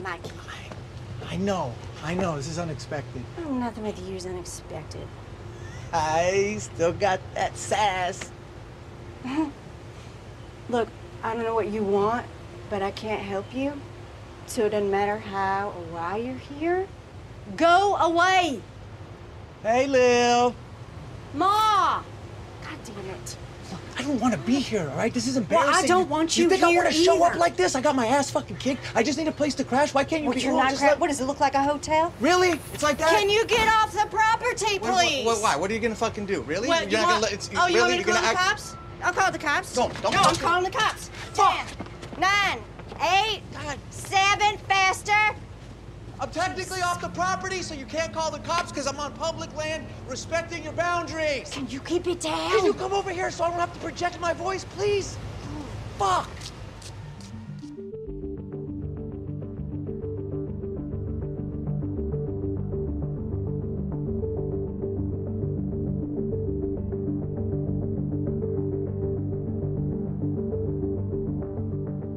Mikey. I know, I know, this is unexpected. Oh, nothing with you is unexpected. I still got that sass. Look, I don't know what you want, but I can't help you. So it doesn't matter how or why you're here. Go away! Hey, Lil. Ma! God damn it. I don't want to be here, all right? This is embarrassing. Well. I don't want you here? You think I want to show up like this? I got my ass fucking kicked. I just need a place to crash. Why can't you What, be you're cool? not Just let- What does it look like a hotel? Really? It's like that? Can you get off the property, What- please? What, why? What are you gonna fucking do? Really? What, You're you not want, gonna let. It's, oh, you want me to call the act- cops? I'll call the cops. Don't- don't No, I'm calling the cops. Ten, nine, eight, seven, faster. I'm technically off the property, so you can't call the cops because I'm on public land, respecting your boundaries. Can you keep it down? Can you come over here so I don't have to project my voice, please? Fuck.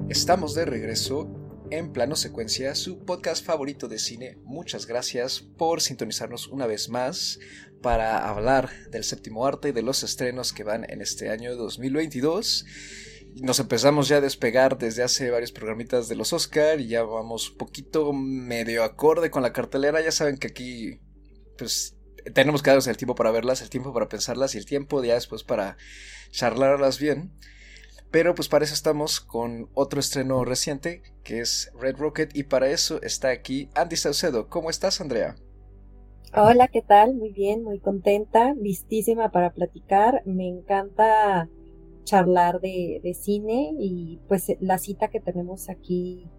Estamos de regreso en Plano Secuencia, su podcast favorito de cine. Muchas gracias por sintonizarnos una vez más para hablar del séptimo arte y de los estrenos que van en este año 2022. Nos empezamos ya a despegar desde hace varios programitas de los Oscar y ya vamos un poquito medio acorde con la cartelera. Ya saben que aquí pues tenemos que darnos el tiempo para verlas, el tiempo para pensarlas y el tiempo ya después para charlarlas bien. Pero pues para eso estamos con otro estreno reciente que es Red Rocket y para eso está aquí Andy Saucedo. ¿Cómo estás Andrea? Hola, ¿qué tal? Muy bien, muy contenta, listísima para platicar. Me encanta charlar de, de cine y pues la cita que tenemos aquí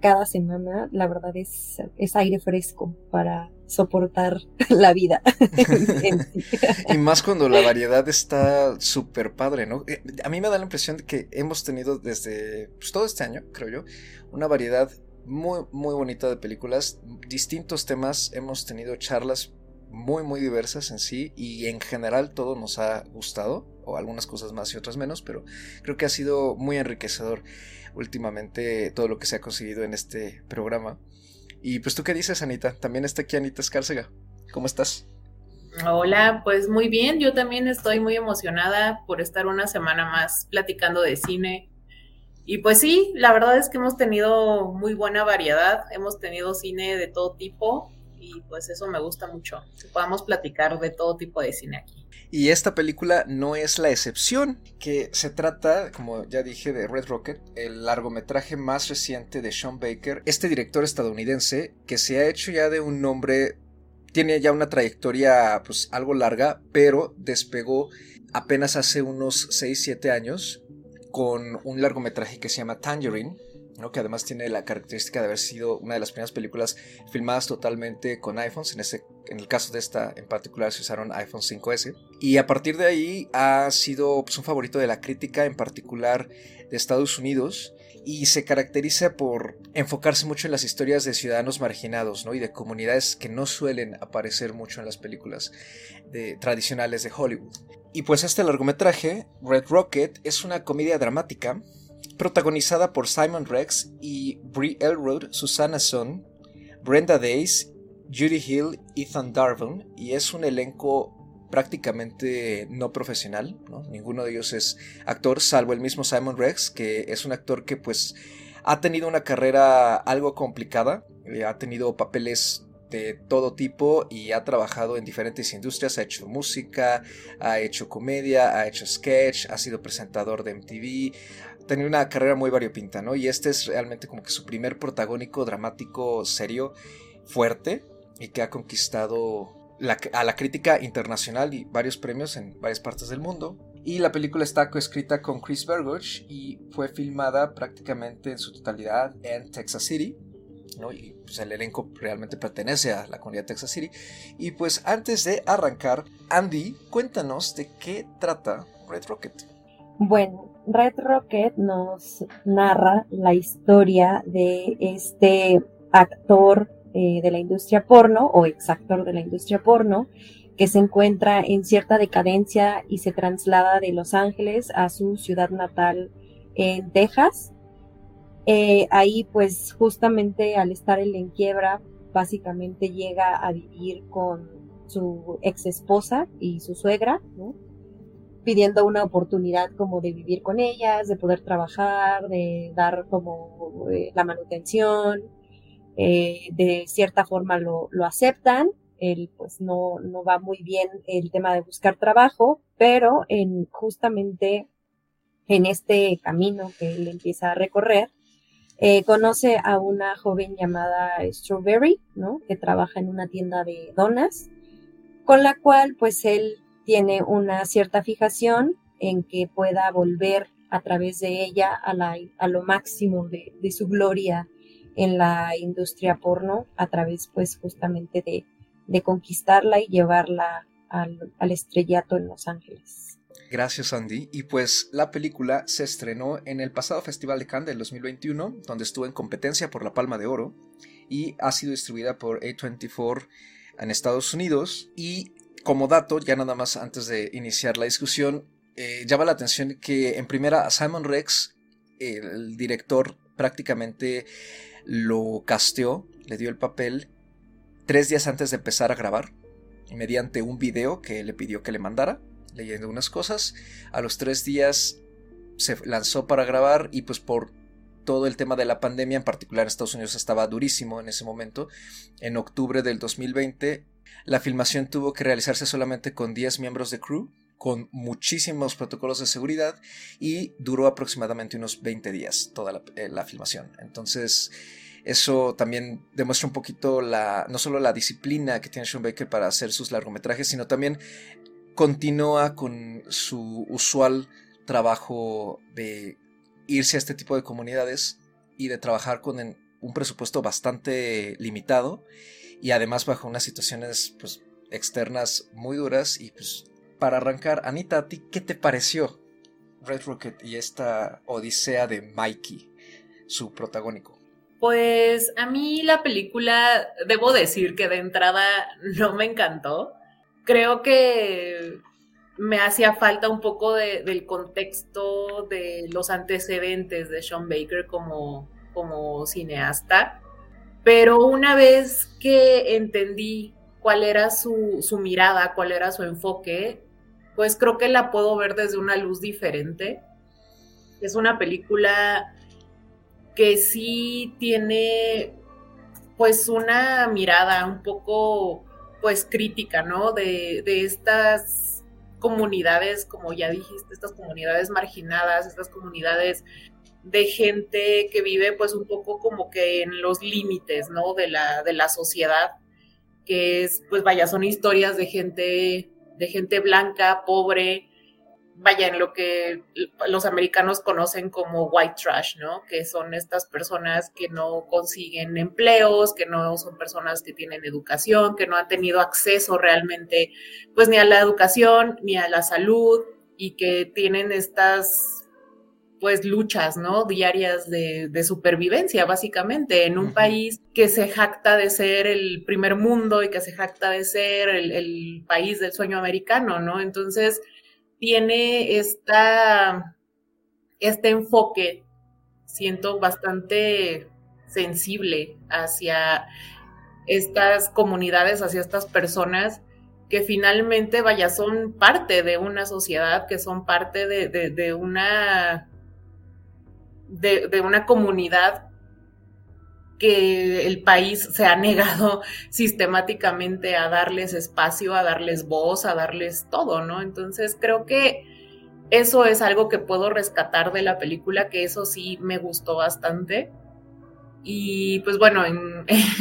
cada semana, la verdad es, es aire fresco para soportar la vida. Y más cuando la variedad está súper padre, ¿no? Eh, A mí me da la impresión de que hemos tenido desde pues, todo este año, creo yo, una variedad muy, muy bonita de películas, distintos temas, hemos tenido charlas muy, muy diversas en sí y en general todo nos ha gustado, o algunas cosas más y otras menos, pero creo que ha sido muy enriquecedor últimamente todo lo que se ha conseguido en este programa. Y pues tú qué dices, Anita? También está aquí Anita Escárcega. ¿Cómo estás? Hola, pues muy bien, yo también estoy muy emocionada por estar una semana más platicando de cine. Y pues sí, la verdad es que hemos tenido muy buena variedad, hemos tenido cine de todo tipo y pues eso me gusta mucho, que podamos platicar de todo tipo de cine aquí. Y esta película no es la excepción, que se trata, como ya dije, de Red Rocket, el largometraje más reciente de Sean Baker, este director estadounidense que se ha hecho ya de un nombre, tiene ya una trayectoria pues algo larga, pero despegó apenas hace unos 6-7 años con un largometraje que se llama Tangerine, que además tiene la característica de haber sido una de las primeras películas filmadas totalmente con iPhones. En, ese, en el caso de esta en particular se usaron iPhone 5S. Y a partir de ahí ha sido pues, un favorito de la crítica, en particular de Estados Unidos. Y se caracteriza por enfocarse mucho en las historias de ciudadanos marginados ¿no? y de comunidades que no suelen aparecer mucho en las películas tradicionales de Hollywood. Y pues este largometraje, Red Rocket, es una comedia dramática protagonizada por Simon Rex y Brie Elrod, Susanna Son, Brenda Days, Judy Hill, Ethan Darvin, y es un elenco prácticamente no profesional, ¿no? ninguno de ellos es actor, salvo el mismo Simon Rex, que es un actor que pues ha tenido una carrera algo complicada, eh, ha tenido papeles de todo tipo y ha trabajado en diferentes industrias, ha hecho música, ha hecho comedia, ha hecho sketch, ha sido presentador de MTV, tenido una carrera muy variopinta, ¿no? Y este es realmente como que su primer protagónico dramático serio, fuerte, y que ha conquistado a la crítica internacional y varios premios en varias partes del mundo. Y la película está coescrita con Chris Bergoch y fue filmada prácticamente en su totalidad en Texas City. ¿no? Y pues el elenco realmente pertenece a la comunidad de Texas City. Y pues antes de arrancar, Andy, cuéntanos de qué trata Red Rocket. Bueno, Red Rocket nos narra la historia de este actor eh, de la industria porno o exactor de la industria porno que se encuentra en cierta decadencia y se traslada de Los Ángeles a su ciudad natal en Texas. Eh, ahí pues justamente al estar él en quiebra, básicamente llega a vivir con su ex esposa y su suegra, pidiendo una oportunidad como de vivir con ellas, de poder trabajar, de dar como eh, la manutención, eh, de cierta forma lo, lo, aceptan, él pues no, no va muy bien el tema de buscar trabajo, pero en justamente en este camino que él empieza a recorrer, eh, conoce a una joven llamada Strawberry, ¿no? Que trabaja en una tienda de donas, con la cual pues él tiene una cierta fijación en que pueda volver a través de ella a, la, a lo máximo de, su gloria en la industria porno, a través pues justamente de, de conquistarla y llevarla al, al estrellato en Los Ángeles. Gracias Andy. Y pues la película se estrenó en el pasado Festival de Cannes del 2021, donde estuvo en competencia por la Palma de Oro y ha sido distribuida por A24 en Estados Unidos. Y como dato, ya nada más antes de iniciar la discusión, eh, llama la atención que en primera a Simon Rex, el director, prácticamente lo casteó, le dio el papel tres días antes de empezar a grabar, mediante un video que le pidió que le mandara leyendo unas cosas. A los tres días se lanzó para grabar y pues por todo el tema de la pandemia, en particular en Estados Unidos estaba durísimo en ese momento. En octubre del 2020, la filmación tuvo que realizarse solamente con 10 miembros de crew, con muchísimos protocolos de seguridad y duró aproximadamente unos 20 días toda la, eh, la filmación. Entonces, eso también demuestra un poquito la, no solo la disciplina que tiene Sean Baker para hacer sus largometrajes, sino también continúa con su usual trabajo de irse a este tipo de comunidades y de trabajar con un presupuesto bastante limitado y además bajo unas situaciones pues, externas muy duras y pues para arrancar, Anita, ¿a ti qué te pareció Red Rocket y esta odisea de Mikey, su protagónico? Pues a mí la película, debo decir que de entrada no me encantó creo que me hacía falta un poco del contexto de los antecedentes de Sean Baker como, como cineasta, pero una vez que entendí cuál era su, su mirada, cuál era su enfoque, pues creo que la puedo ver desde una luz diferente. Es una película que sí tiene pues una mirada un poco pues crítica, ¿no? De, de estas comunidades, como ya dijiste, estas comunidades marginadas, estas comunidades de gente que vive pues un poco como que en los límites, ¿no? De la, de la sociedad, que es, pues vaya, son historias de gente, de gente blanca, pobre, vaya, en lo que los americanos conocen como white trash, ¿no? Que son estas personas que no consiguen empleos, que no son personas que tienen educación, que no han tenido acceso realmente, pues ni a la educación, ni a la salud, y que tienen estas pues luchas, ¿no? Diarias de, supervivencia, básicamente, en un país que se jacta de ser el primer mundo y que se jacta de ser el, el país del sueño americano, ¿no? Entonces, tiene esta, este enfoque, siento bastante sensible hacia estas comunidades, hacia estas personas que finalmente, vaya, son parte de una sociedad, que son parte de, una de, de, una comunidad que el país se ha negado sistemáticamente a darles espacio, a darles voz, a darles todo, ¿no? Entonces creo que eso es algo que puedo rescatar de la película, que eso sí me gustó bastante. Y pues bueno,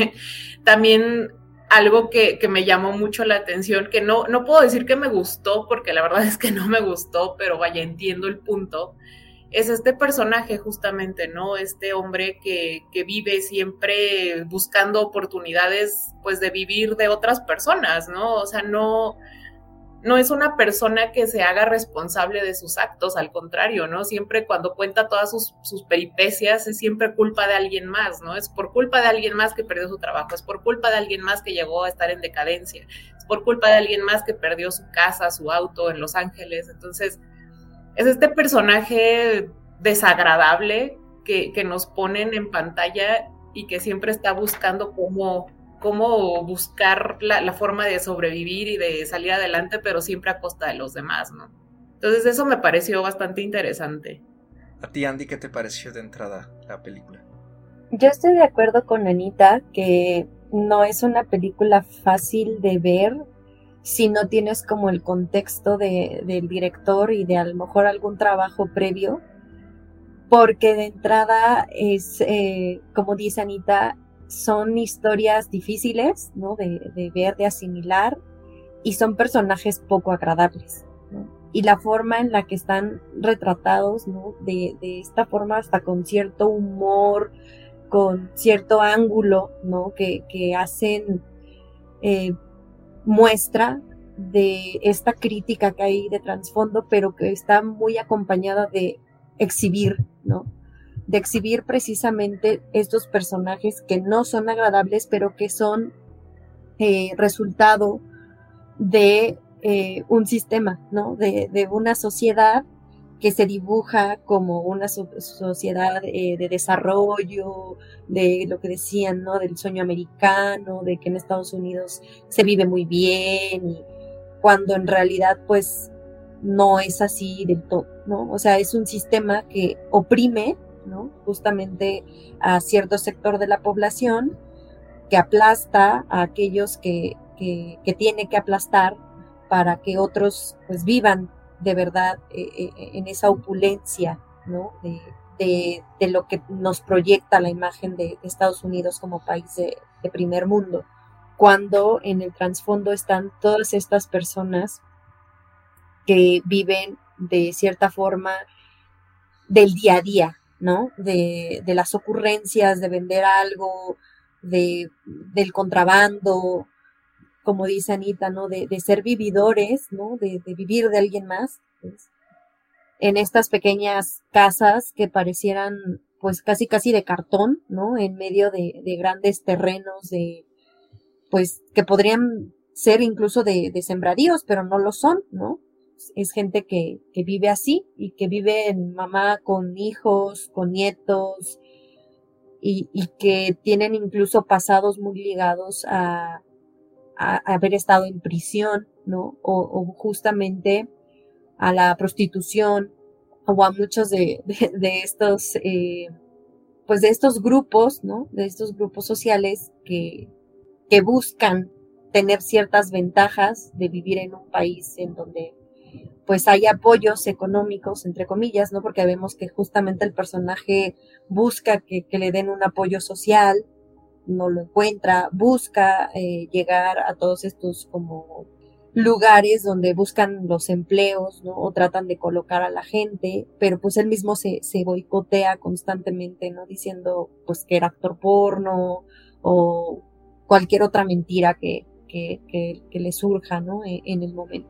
también algo que, que, me llamó mucho la atención, que no, no puedo decir que me gustó, porque la verdad es que no me gustó, pero vaya, entiendo el punto, es este personaje justamente, ¿no? Este hombre que, que, vive siempre buscando oportunidades, pues, de vivir de otras personas, ¿no? O sea, no, no es una persona que se haga responsable de sus actos, al contrario, ¿no? Siempre cuando cuenta todas sus, sus peripecias es siempre culpa de alguien más, ¿no? Es por culpa de alguien más que perdió su trabajo, es por culpa de alguien más que llegó a estar en decadencia, es por culpa de alguien más que perdió su casa, su auto en Los Ángeles, entonces es este personaje desagradable que, que nos ponen en pantalla y que siempre está buscando cómo, cómo buscar la, la, forma de sobrevivir y de salir adelante, pero siempre a costa de los demás, ¿no? Entonces eso me pareció bastante interesante. ¿A ti, Andy, qué te pareció de entrada la película? Yo estoy de acuerdo con Anita que no es una película fácil de ver si no tienes como el contexto de, del director y de a lo mejor algún trabajo previo, porque de entrada es, eh, como dice Anita, son historias difíciles ¿no? de, de, ver, de asimilar, y son personajes poco agradables. Y la forma en la que están retratados, ¿no? de, de esta forma hasta con cierto humor, con cierto ángulo, ¿no? Que, que hacen eh, muestra de esta crítica que hay de trasfondo, pero que está muy acompañada de exhibir, ¿no? De exhibir precisamente estos personajes que no son agradables, pero que son eh, resultado de eh, un sistema, ¿no? De, de, una sociedad que se dibuja como una sociedad eh, de desarrollo, de lo que decían, ¿no? Del sueño americano, de que en Estados Unidos se vive muy bien, y cuando en realidad, pues, no es así del todo, ¿no? O sea, es un sistema que oprime, ¿no? Justamente a cierto sector de la población, que aplasta a aquellos que, que, que tiene que aplastar para que otros, pues, vivan de verdad eh, eh, en esa opulencia, ¿no? De, de, lo que nos proyecta la imagen de, Estados Unidos como país de, de, primer mundo, cuando en el trasfondo están todas estas personas que viven de cierta forma del día a día, ¿no? De, de las ocurrencias, de vender algo, de, del contrabando, como dice Anita, ¿no? De, de ser vividores, ¿no? De, de, vivir de alguien más, pues, en estas pequeñas casas que parecieran, pues, casi, casi de cartón, ¿no? En medio de, de grandes terrenos de, pues, que podrían ser incluso de, de sembradíos, pero no lo son, ¿no? Es gente que, que vive así y que vive en mamá con hijos, con nietos, y, y que tienen incluso pasados muy ligados a, a, haber estado en prisión, ¿no? O, justamente a la prostitución o a muchos de, de, estos, eh, pues de estos grupos, ¿no? De estos grupos sociales que, que buscan tener ciertas ventajas de vivir en un país en donde pues hay apoyos económicos, entre comillas, ¿no? Porque vemos que justamente el personaje busca que le den un apoyo social, no lo encuentra, busca eh, llegar a todos estos como lugares donde buscan los empleos, ¿no? O tratan de colocar a la gente, pero pues él mismo se, se boicotea constantemente, ¿no? Diciendo pues que era actor porno o cualquier otra mentira que, que, que, le surja, ¿no? En, en, el momento.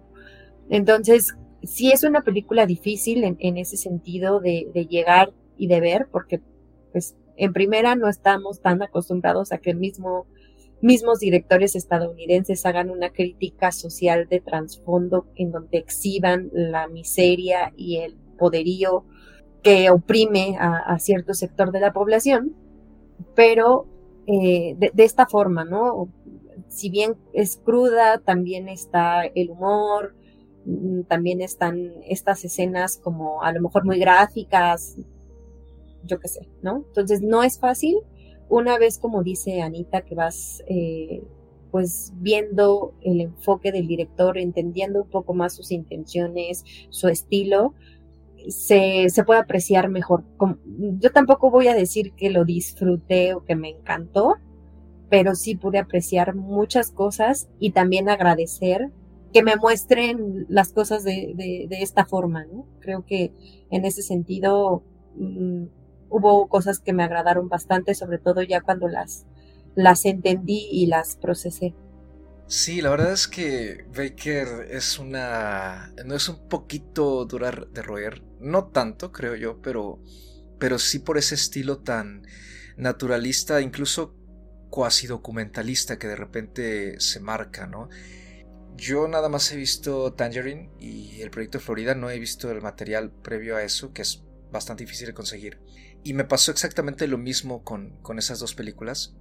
Entonces, sí es una película difícil en, en ese sentido de, de llegar y de ver, porque pues en primera no estamos tan acostumbrados a que mismo mismos directores estadounidenses hagan una crítica social de trasfondo en donde exhiban la miseria y el poderío que oprime a, cierto sector de la población, pero eh, de, de, esta forma, ¿no? Si bien es cruda, también está el humor, mm, también están estas escenas como a lo mejor muy gráficas, yo qué sé, ¿no? Entonces no es fácil. Una vez, como dice Anita, que vas eh, pues viendo el enfoque del director, entendiendo un poco más sus intenciones, su estilo, se, se puede apreciar mejor. Yo tampoco voy a decir que lo disfruté o que me encantó, pero sí pude apreciar muchas cosas y también agradecer que me muestren las cosas de, de, de esta forma, ¿no? Creo que en ese sentido mmm, hubo cosas que me agradaron bastante, sobre todo ya cuando las, las entendí y las procesé. Sí, la verdad es que Baker es una. no es un poquito dura de roer. No tanto, creo yo, pero. Pero sí por ese estilo tan naturalista, incluso cuasi documentalista que de repente se marca, ¿no? Yo nada más he visto Tangerine y el proyecto Florida, no he visto el material previo a eso, que es bastante difícil de conseguir. Y me pasó exactamente lo mismo con, con esas dos películas.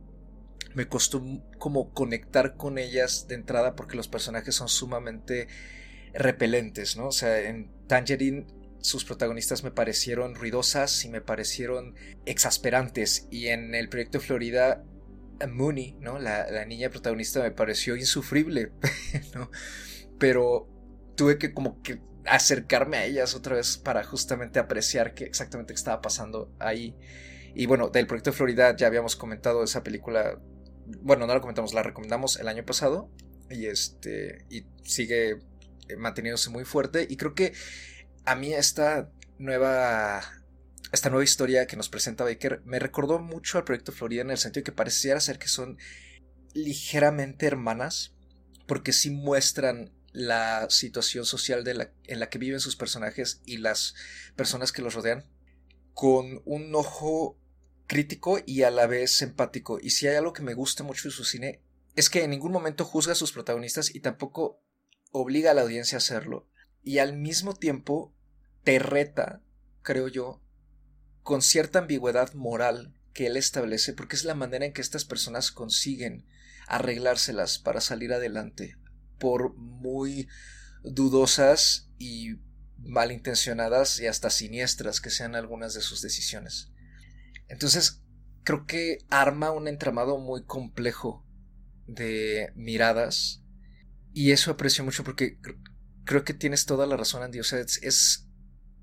Me costó como conectar con ellas de entrada porque los personajes son sumamente repelentes, ¿no? O sea, en Tangerine sus protagonistas me parecieron ruidosas y me parecieron exasperantes. Y en el proyecto Florida, Mooney, ¿no? La, la niña protagonista me pareció insufrible, ¿no? Pero tuve que como que acercarme a ellas otra vez para justamente apreciar qué exactamente estaba pasando ahí. Y bueno, del proyecto Florida ya habíamos comentado esa película. Bueno, no la comentamos, la recomendamos el año pasado. Y este. Y sigue eh, manteniéndose muy fuerte. Y creo que a mí esta nueva. Esta nueva historia que nos presenta Baker me recordó mucho al proyecto Florida en el sentido que pareciera ser que son ligeramente hermanas. Porque sí muestran la situación social de la, en la que viven sus personajes y las personas que los rodean con un ojo crítico y a la vez empático. Y si hay algo que me gusta mucho de su cine es que en ningún momento juzga a sus protagonistas y tampoco obliga a la audiencia a hacerlo. Y al mismo tiempo te reta, creo yo, con cierta ambigüedad moral que él establece, porque es la manera en que estas personas consiguen arreglárselas para salir adelante, por muy dudosas y malintencionadas y hasta siniestras que sean algunas de sus decisiones. Entonces, creo que arma un entramado muy complejo de miradas y eso aprecio mucho porque creo que tienes toda la razón, Andy. O sea, es, es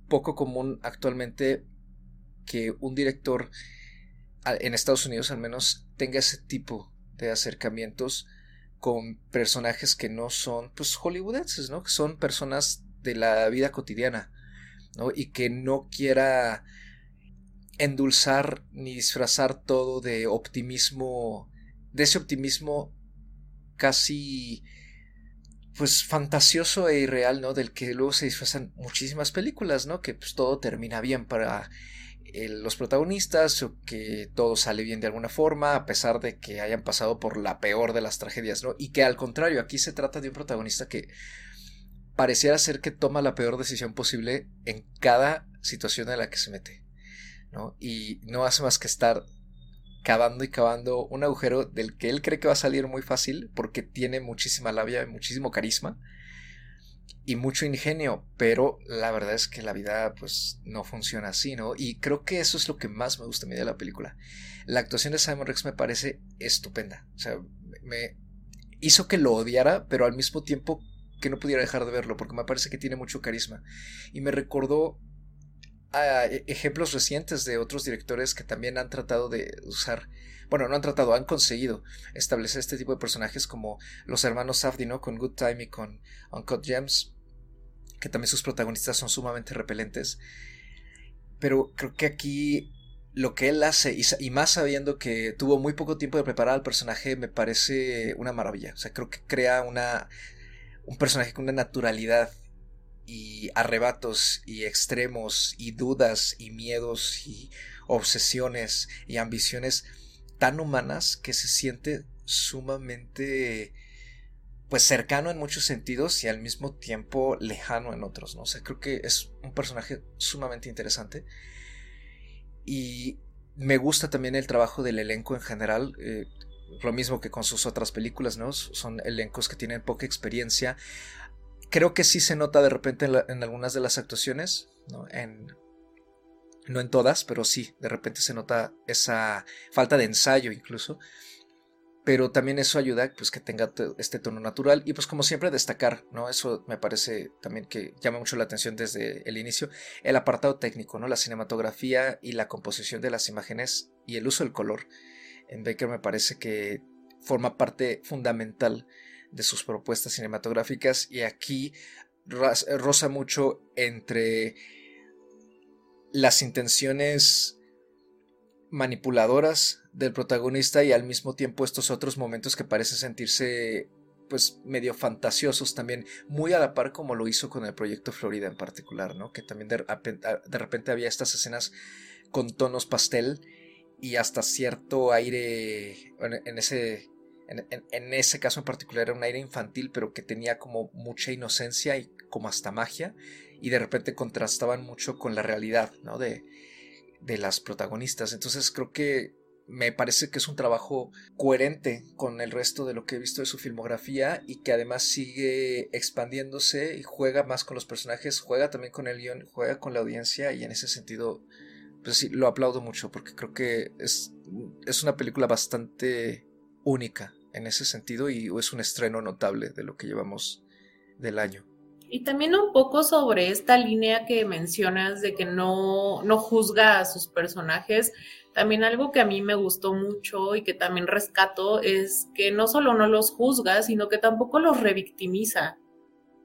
poco común actualmente que un director en Estados Unidos al menos tenga ese tipo de acercamientos con personajes que no son pues hollywoodenses, ¿no? Que son personas de la vida cotidiana, ¿no? Y que no quiera endulzar ni disfrazar todo de optimismo, de ese optimismo casi pues fantasioso e irreal, ¿no? Del que luego se disfrazan muchísimas películas, ¿no? Que pues todo termina bien para los protagonistas o que todo sale bien de alguna forma a pesar de que hayan pasado por la peor de las tragedias, ¿no? Y que al contrario, aquí se trata de un protagonista que pareciera ser que toma la peor decisión posible en cada situación en la que se mete, ¿no? Y no hace más que estar cavando y cavando un agujero del que él cree que va a salir muy fácil porque tiene muchísima labia y muchísimo carisma y mucho ingenio, pero la verdad es que la vida pues no funciona así, ¿no? Y creo que eso es lo que más me gusta a mí de la película. La actuación de Simon Rex me parece estupenda, o sea, me hizo que lo odiara, pero al mismo tiempo que no pudiera dejar de verlo, porque me parece que tiene mucho carisma. Y me recordó a e, ejemplos recientes de otros directores que también han tratado de usar bueno, no han tratado, han conseguido establecer este tipo de personajes como los hermanos Safdie, ¿no? Con Good Time y con Uncut Gems, que también sus protagonistas son sumamente repelentes. Pero creo que aquí lo que él hace, y, más sabiendo que tuvo muy poco tiempo de preparar al personaje, me parece una maravilla. O sea, creo que crea una, un personaje con una naturalidad y arrebatos y extremos y dudas y miedos y obsesiones y ambiciones tan humanas que se siente sumamente pues cercano en muchos sentidos y al mismo tiempo lejano en otros, ¿no? O sea, creo que es un personaje sumamente interesante y me gusta también el trabajo del elenco en general, eh, lo mismo que con sus otras películas, ¿no? Son elencos que tienen poca experiencia. Creo que sí se nota de repente en, algunas de las actuaciones, ¿no? En, no en todas, pero sí, de repente se nota esa falta de ensayo incluso. Pero también eso ayuda pues que tenga este tono natural y pues como siempre destacar, ¿no? Eso me parece también que llama mucho la atención desde el inicio, el apartado técnico, ¿no? La cinematografía y la composición de las imágenes y el uso del color. En Baker me parece que forma parte fundamental de sus propuestas cinematográficas y aquí roza mucho entre las intenciones manipuladoras del protagonista y al mismo tiempo estos otros momentos que parecen sentirse pues medio fantasiosos también, muy a la par como lo hizo con el proyecto Florida en particular, ¿no? Que también de, repente había estas escenas con tonos pastel y hasta cierto aire en, ese en, ese caso en particular era un aire infantil pero que tenía como mucha inocencia y como hasta magia y de repente contrastaban mucho con la realidad, ¿no? De, de las protagonistas. Entonces creo que me parece que es un trabajo coherente con el resto de lo que he visto de su filmografía y que además sigue expandiéndose y juega más con los personajes, juega también con el guion, juega con la audiencia y en ese sentido, pues sí, lo aplaudo mucho porque creo que es, es una película bastante única en ese sentido y es un estreno notable de lo que llevamos del año. Y también un poco sobre esta línea que mencionas de que no, no juzga a sus personajes, también algo que a mí me gustó mucho y que también rescato es que no solo no los juzga, sino que tampoco los revictimiza.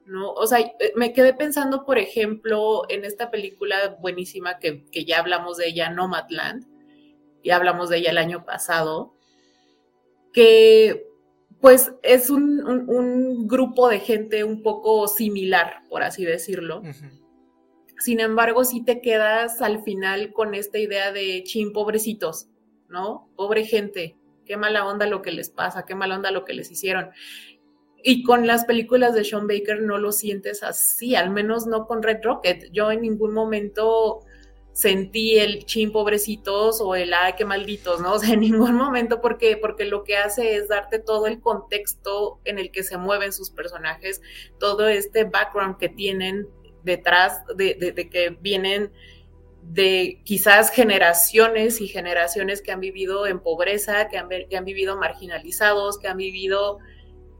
¿no? O sea, eh, me quedé pensando, por ejemplo, en esta película buenísima que, ya hablamos de ella, Nomadland, y hablamos de ella el año pasado, que pues es un, grupo de gente un poco similar, por así decirlo. Sin embargo, si te quedas al final con esta idea de chin, pobrecitos, ¿no? Pobre gente, qué mala onda lo que les pasa, qué mala onda lo que les hicieron. Y con las películas de Sean Baker no lo sientes así, al menos no con Red Rocket. Yo en ningún momento sentí el chin pobrecitos o el ay qué malditos, ¿no? O sea, en ningún momento porque porque lo que hace es darte todo el contexto en el que se mueven sus personajes, todo este background que tienen detrás de, que vienen de quizás generaciones y generaciones que han vivido en pobreza, que han, que han vivido marginalizados, que han vivido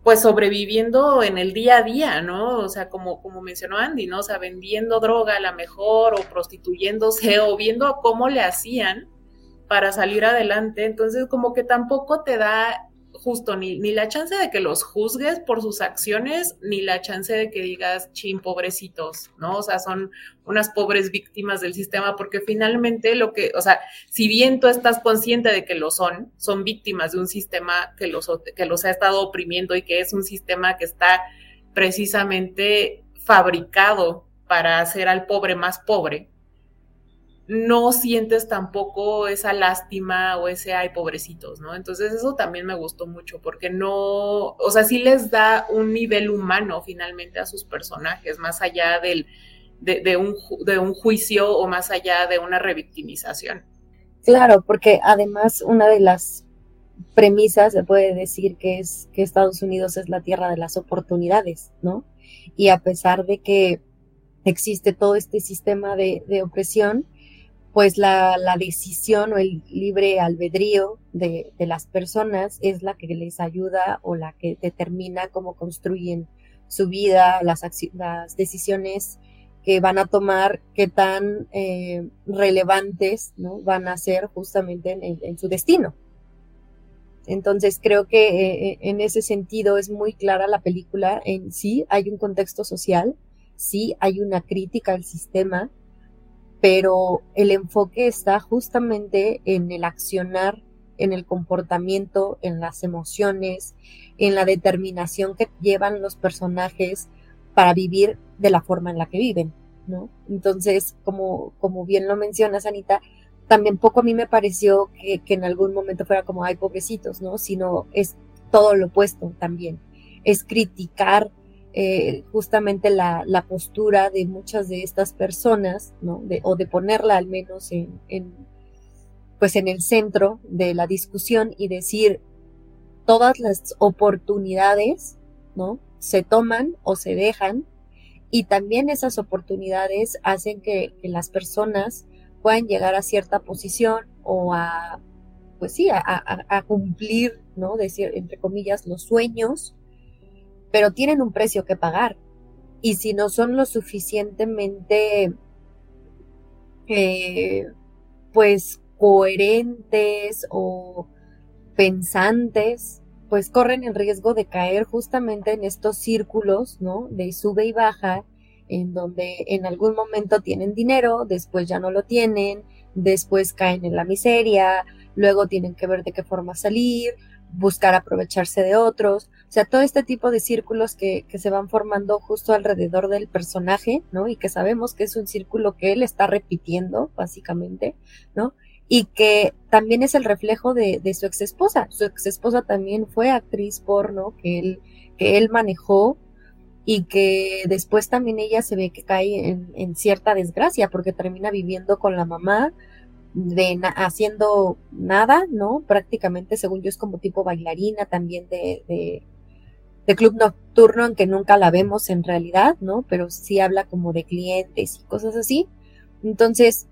pues sobreviviendo en el día a día, ¿no? O sea, como, como mencionó Andy, ¿no? O sea, vendiendo droga a la mejor o prostituyéndose o viendo cómo le hacían para salir adelante. Entonces, como que tampoco te da justo ni, ni la chance de que los juzgues por sus acciones, ni la chance de que digas, chin, pobrecitos, ¿no? O sea, son unas pobres víctimas del sistema, porque finalmente lo que, o sea, si bien tú estás consciente de que lo son, son víctimas de un sistema que los, que los ha estado oprimiendo y que es un sistema que está precisamente fabricado para hacer al pobre más pobre, no sientes tampoco esa lástima o ese ay pobrecitos, ¿no? Entonces eso también me gustó mucho porque no, o sea, sí les da un nivel humano finalmente a sus personajes, más allá del, de, un, de un juicio o más allá de una revictimización. Claro, porque además una de las premisas se puede decir que es que Estados Unidos es la tierra de las oportunidades, ¿no? Y a pesar de que existe todo este sistema de, de opresión, pues la, decisión o el libre albedrío de, las personas es la que les ayuda o la que determina cómo construyen su vida, las, decisiones que van a tomar, qué tan eh, relevantes van a ser justamente en, su destino. Entonces creo que eh, en ese sentido es muy clara la película en sí, hay un contexto social, sí hay una crítica al sistema, pero el enfoque está justamente en el accionar, en el comportamiento, en las emociones, en la determinación que llevan los personajes para vivir de la forma en la que viven, ¿no? Entonces, como, como bien lo mencionas, Anita, también poco a mí me pareció que, que en algún momento fuera como, ay, pobrecitos, ¿no? Sino es todo lo opuesto también. Es criticar eh, justamente la, postura de muchas de estas personas, ¿no? o de ponerla al menos en, pues en el centro de la discusión y decir todas las oportunidades, ¿no? Se toman o se dejan y también esas oportunidades hacen que, las personas puedan llegar a cierta posición o a, pues sí, a, cumplir, ¿no? Decir, entre comillas, los sueños pero tienen un precio que pagar. Y si no son lo suficientemente, eh, pues, coherentes o pensantes, pues corren el riesgo de caer justamente en estos círculos, ¿no? De sube y baja, en donde en algún momento tienen dinero, después ya no lo tienen, después caen en la miseria, luego tienen que ver de qué forma salir, buscar aprovecharse de otros, o sea, todo este tipo de círculos que, que, se van formando justo alrededor del personaje, ¿no? Y que sabemos que es un círculo que él está repitiendo, básicamente, ¿no? Y que también es el reflejo de, de su ex esposa. Su ex esposa también fue actriz porno que él, que él manejó y que después también ella se ve que cae en, en cierta desgracia porque termina viviendo con la mamá de haciendo nada, ¿no? Prácticamente, según yo, es como tipo bailarina también de, de, club nocturno, aunque nunca la vemos en realidad, ¿no? Pero sí habla como de clientes y cosas así. Entonces,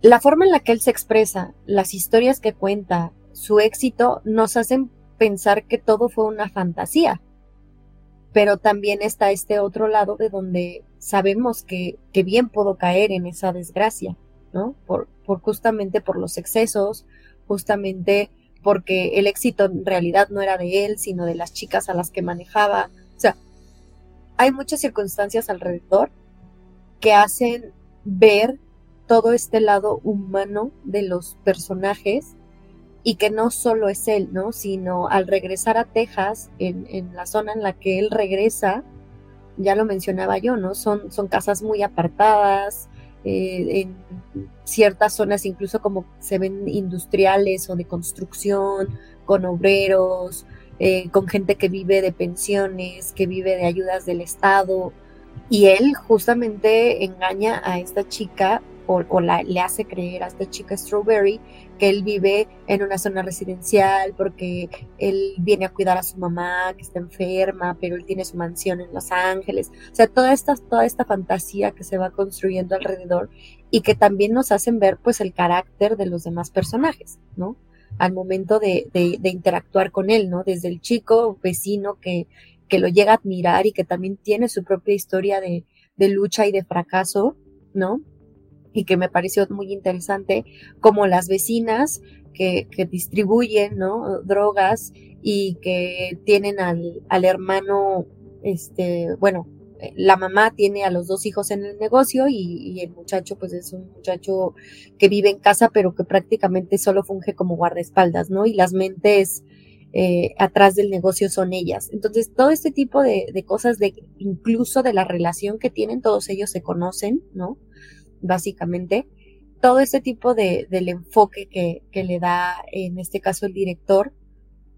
la forma en la que él se expresa, las historias que cuenta, su éxito, nos hacen pensar que todo fue una fantasía. Pero también está este otro lado de donde sabemos que, que bien puedo caer en esa desgracia, ¿no? Por, por justamente por los excesos, justamente porque el éxito en realidad no era de él, sino de las chicas a las que manejaba. O sea, hay muchas circunstancias alrededor que hacen ver todo este lado humano de los personajes y que no solo es él, ¿no? Sino al regresar a Texas, en, en, la zona en la que él regresa, ya lo mencionaba yo, ¿no? Son, son casas muy apartadas, eh, en ciertas zonas incluso como se ven industriales o de construcción, con obreros, eh, con gente que vive de pensiones, que vive de ayudas del Estado. Y él justamente engaña a esta chica o, le hace creer a esta chica Strawberry que él vive en una zona residencial porque él viene a cuidar a su mamá que está enferma, pero él tiene su mansión en Los Ángeles. O sea, toda esta, toda esta fantasía que se va construyendo alrededor y que también nos hacen ver pues el carácter de los demás personajes, ¿no? Al momento de, de, interactuar con él, ¿no? Desde el chico vecino que, que lo llega a admirar y que también tiene su propia historia de, de lucha y de fracaso, ¿no? Y que me pareció muy interesante, como las vecinas que, que distribuyen ¿no? drogas y que tienen al, al hermano, este, bueno, la mamá tiene a los dos hijos en el negocio y, el muchacho pues es un muchacho que vive en casa pero que prácticamente solo funge como guardaespaldas, ¿no? Y las mentes eh, atrás del negocio son ellas. Entonces todo este tipo de, de, cosas, de incluso de la relación que tienen, todos ellos se conocen, ¿no? Básicamente. Todo este tipo de, del enfoque que, que le da, en este caso, el director,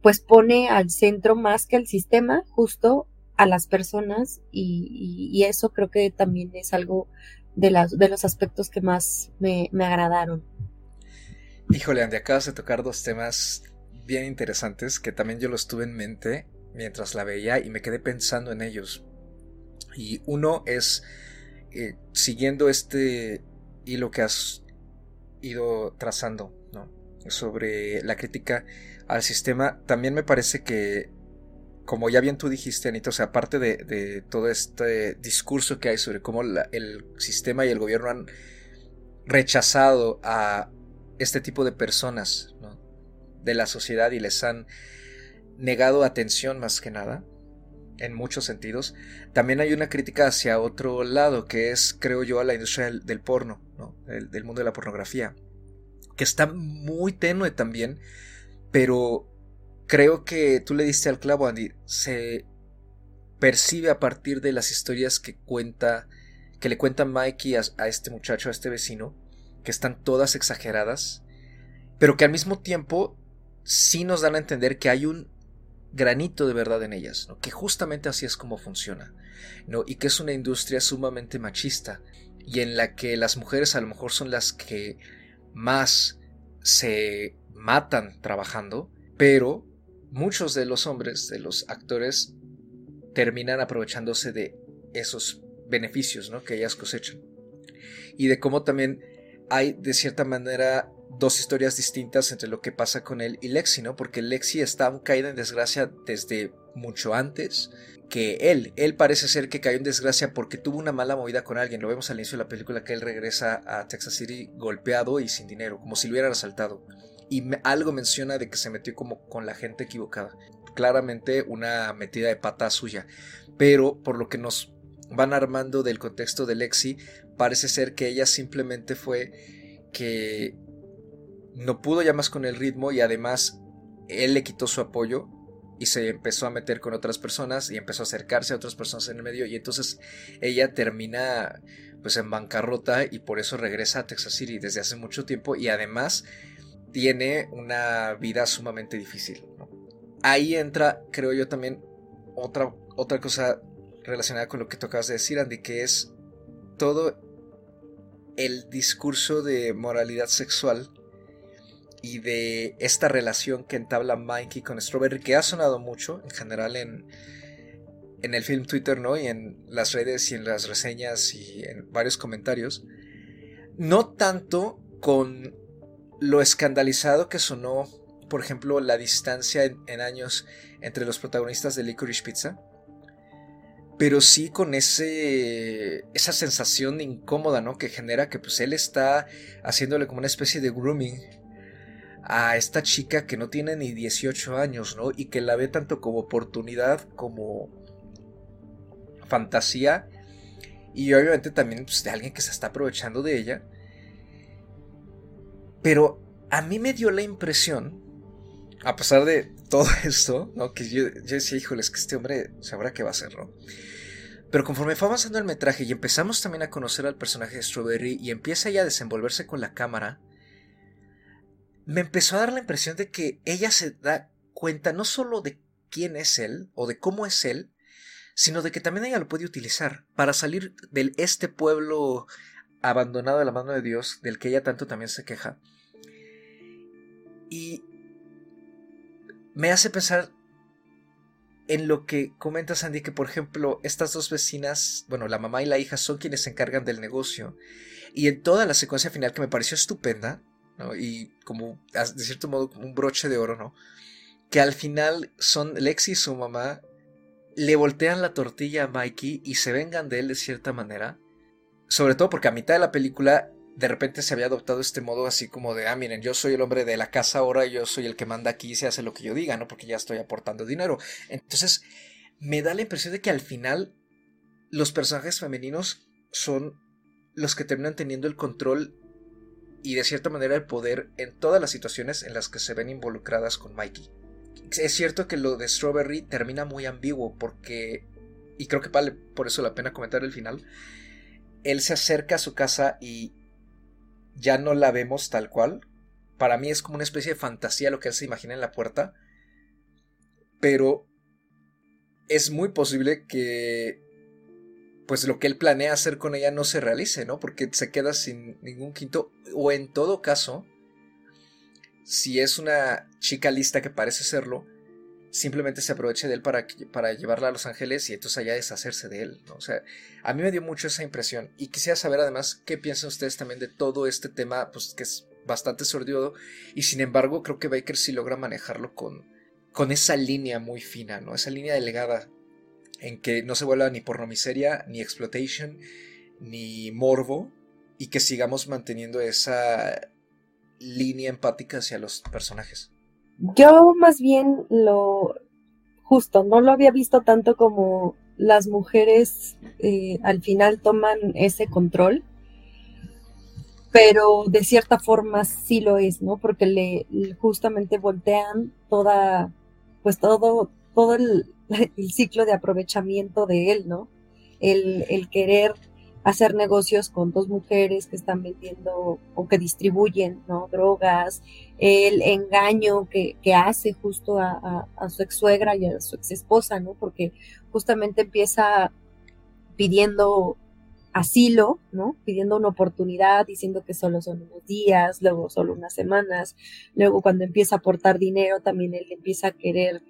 pues pone al centro más que al sistema, justo a las personas y, eso creo que también es algo de, las, de los aspectos que más me, me agradaron. Híjole, Andy, acabas de tocar dos temas bien interesantes que también yo los tuve en mente mientras la veía y me quedé pensando en ellos. Y uno es eh, siguiendo este hilo que has ido trazando sobre la crítica al sistema, también me parece que, como ya bien tú dijiste, Anita, o sea, aparte de, todo este discurso que hay sobre cómo el sistema y el gobierno han rechazado a este tipo de personas de la sociedad y les han negado atención más que nada, en muchos sentidos, también hay una crítica hacia otro lado, que es, creo yo, a la industria del, porno, ¿no? del, mundo de la pornografía, que está muy tenue también, pero creo que tú le diste al clavo, Andy, se percibe a partir de las historias que cuenta, que le cuenta Mikey a, a este muchacho, a este vecino, que están todas exageradas, pero que al mismo tiempo sí nos dan a entender que hay un granito de verdad en ellas, que justamente así es como funciona, ¿no? y que es una industria sumamente machista y en la que las mujeres a lo mejor son las que más se matan trabajando, pero muchos de los hombres, de los actores, terminan aprovechándose de esos beneficios ¿no? que ellas cosechan. Y de cómo también hay de cierta manera dos historias distintas entre lo que pasa con él y Lexi, ¿no? Porque Lexi está caída en desgracia desde mucho antes que él. Él parece ser que cayó en desgracia porque tuvo una mala movida con alguien. Lo vemos al inicio de la película que él regresa a Texas City golpeado y sin dinero, como si lo hubieran asaltado. Y algo menciona de que se metió como con la gente equivocada. Claramente una metida de pata suya. Pero por lo que nos van armando del contexto de Lexi, parece ser que ella simplemente fue que no pudo ya más con el ritmo y además él le quitó su apoyo y se empezó a meter con otras personas y empezó a acercarse a otras personas en el medio y entonces ella termina pues en bancarrota y por eso regresa a Texas City desde hace mucho tiempo y además tiene una vida sumamente difícil. Ahí entra, creo yo también, otra, otra cosa relacionada con lo que tocabas de decir, Andy, que es todo el discurso de moralidad sexual y de esta relación que entabla Mikey con Strawberry, que ha sonado mucho en general en, en el film Twitter, ¿no? Y en las redes y en las reseñas y en varios comentarios. No tanto con lo escandalizado que sonó, por ejemplo, la distancia en, años entre los protagonistas de Licorice Pizza, pero sí con ese esa sensación incómoda, ¿no? Que genera que pues él está haciéndole como una especie de grooming a esta chica que no tiene ni 18 años, ¿no? Y que la ve tanto como oportunidad como fantasía y obviamente también pues, de alguien que se está aprovechando de ella. Pero a mí me dio la impresión, a pesar de todo esto, ¿no? Que yo, yo decía, híjoles, que este hombre sabrá qué va a hacer, ¿no? Pero conforme fue avanzando el metraje y empezamos también a conocer al personaje de Strawberry y empieza ya a desenvolverse con la cámara, me empezó a dar la impresión de que ella se da cuenta no solo de quién es él o de cómo es él, sino de que también ella lo puede utilizar para salir de este pueblo abandonado de la mano de Dios, del que ella tanto también se queja. Y me hace pensar en lo que comenta Sandy, que por ejemplo, estas dos vecinas, bueno, la mamá y la hija son quienes se encargan del negocio. Y en toda la secuencia final que me pareció estupenda, y como, de cierto modo, como un broche de oro, ¿no? Que al final son Lexi y su mamá le voltean la tortilla a Mikey y se vengan de él de cierta manera. Sobre todo porque a mitad de la película de repente se había adoptado este modo así como de, ah, miren, yo soy el hombre de la casa ahora, yo soy el que manda aquí y se hace lo que yo diga, ¿no? Porque ya estoy aportando dinero. Entonces, me da la impresión de que al final los personajes femeninos son los que terminan teniendo el control y de cierta manera el poder en todas las situaciones en las que se ven involucradas con Mikey. Es cierto que lo de Strawberry termina muy ambiguo porque, y creo que vale por eso la pena comentar el final, él se acerca a su casa y ya no la vemos tal cual. Para mí es como una especie de fantasía lo que él se imagina en la puerta. Pero es muy posible que pues lo que él planea hacer con ella no se realice, ¿no? Porque se queda sin ningún quinto. O en todo caso, si es una chica lista que parece serlo, simplemente se aproveche de él para, para llevarla a Los Ángeles y entonces allá deshacerse de él, ¿no? O sea, a mí me dio mucho esa impresión. Y quisiera saber además qué piensan ustedes también de todo este tema, pues que es bastante sordido. Y sin embargo, creo que Baker sí logra manejarlo con, con esa línea muy fina, ¿no? Esa línea delgada en que no se vuelva ni pornomiseria, ni exploitation, ni morbo, y que sigamos manteniendo esa línea empática hacia los personajes. Yo más bien lo justo, no lo había visto tanto como las mujeres eh, al final toman ese control, pero de cierta forma sí lo es, ¿no? Porque le justamente voltean toda, pues todo, todo el, el ciclo de aprovechamiento de él, ¿no? El, el, querer hacer negocios con dos mujeres que están vendiendo o que distribuyen, ¿no? Drogas, el engaño que, hace justo a, a, su ex suegra y a su ex esposa, ¿no? Porque justamente empieza pidiendo asilo, ¿no? Pidiendo una oportunidad, diciendo que solo son unos días, luego solo unas semanas, luego cuando empieza a aportar dinero también él empieza a querer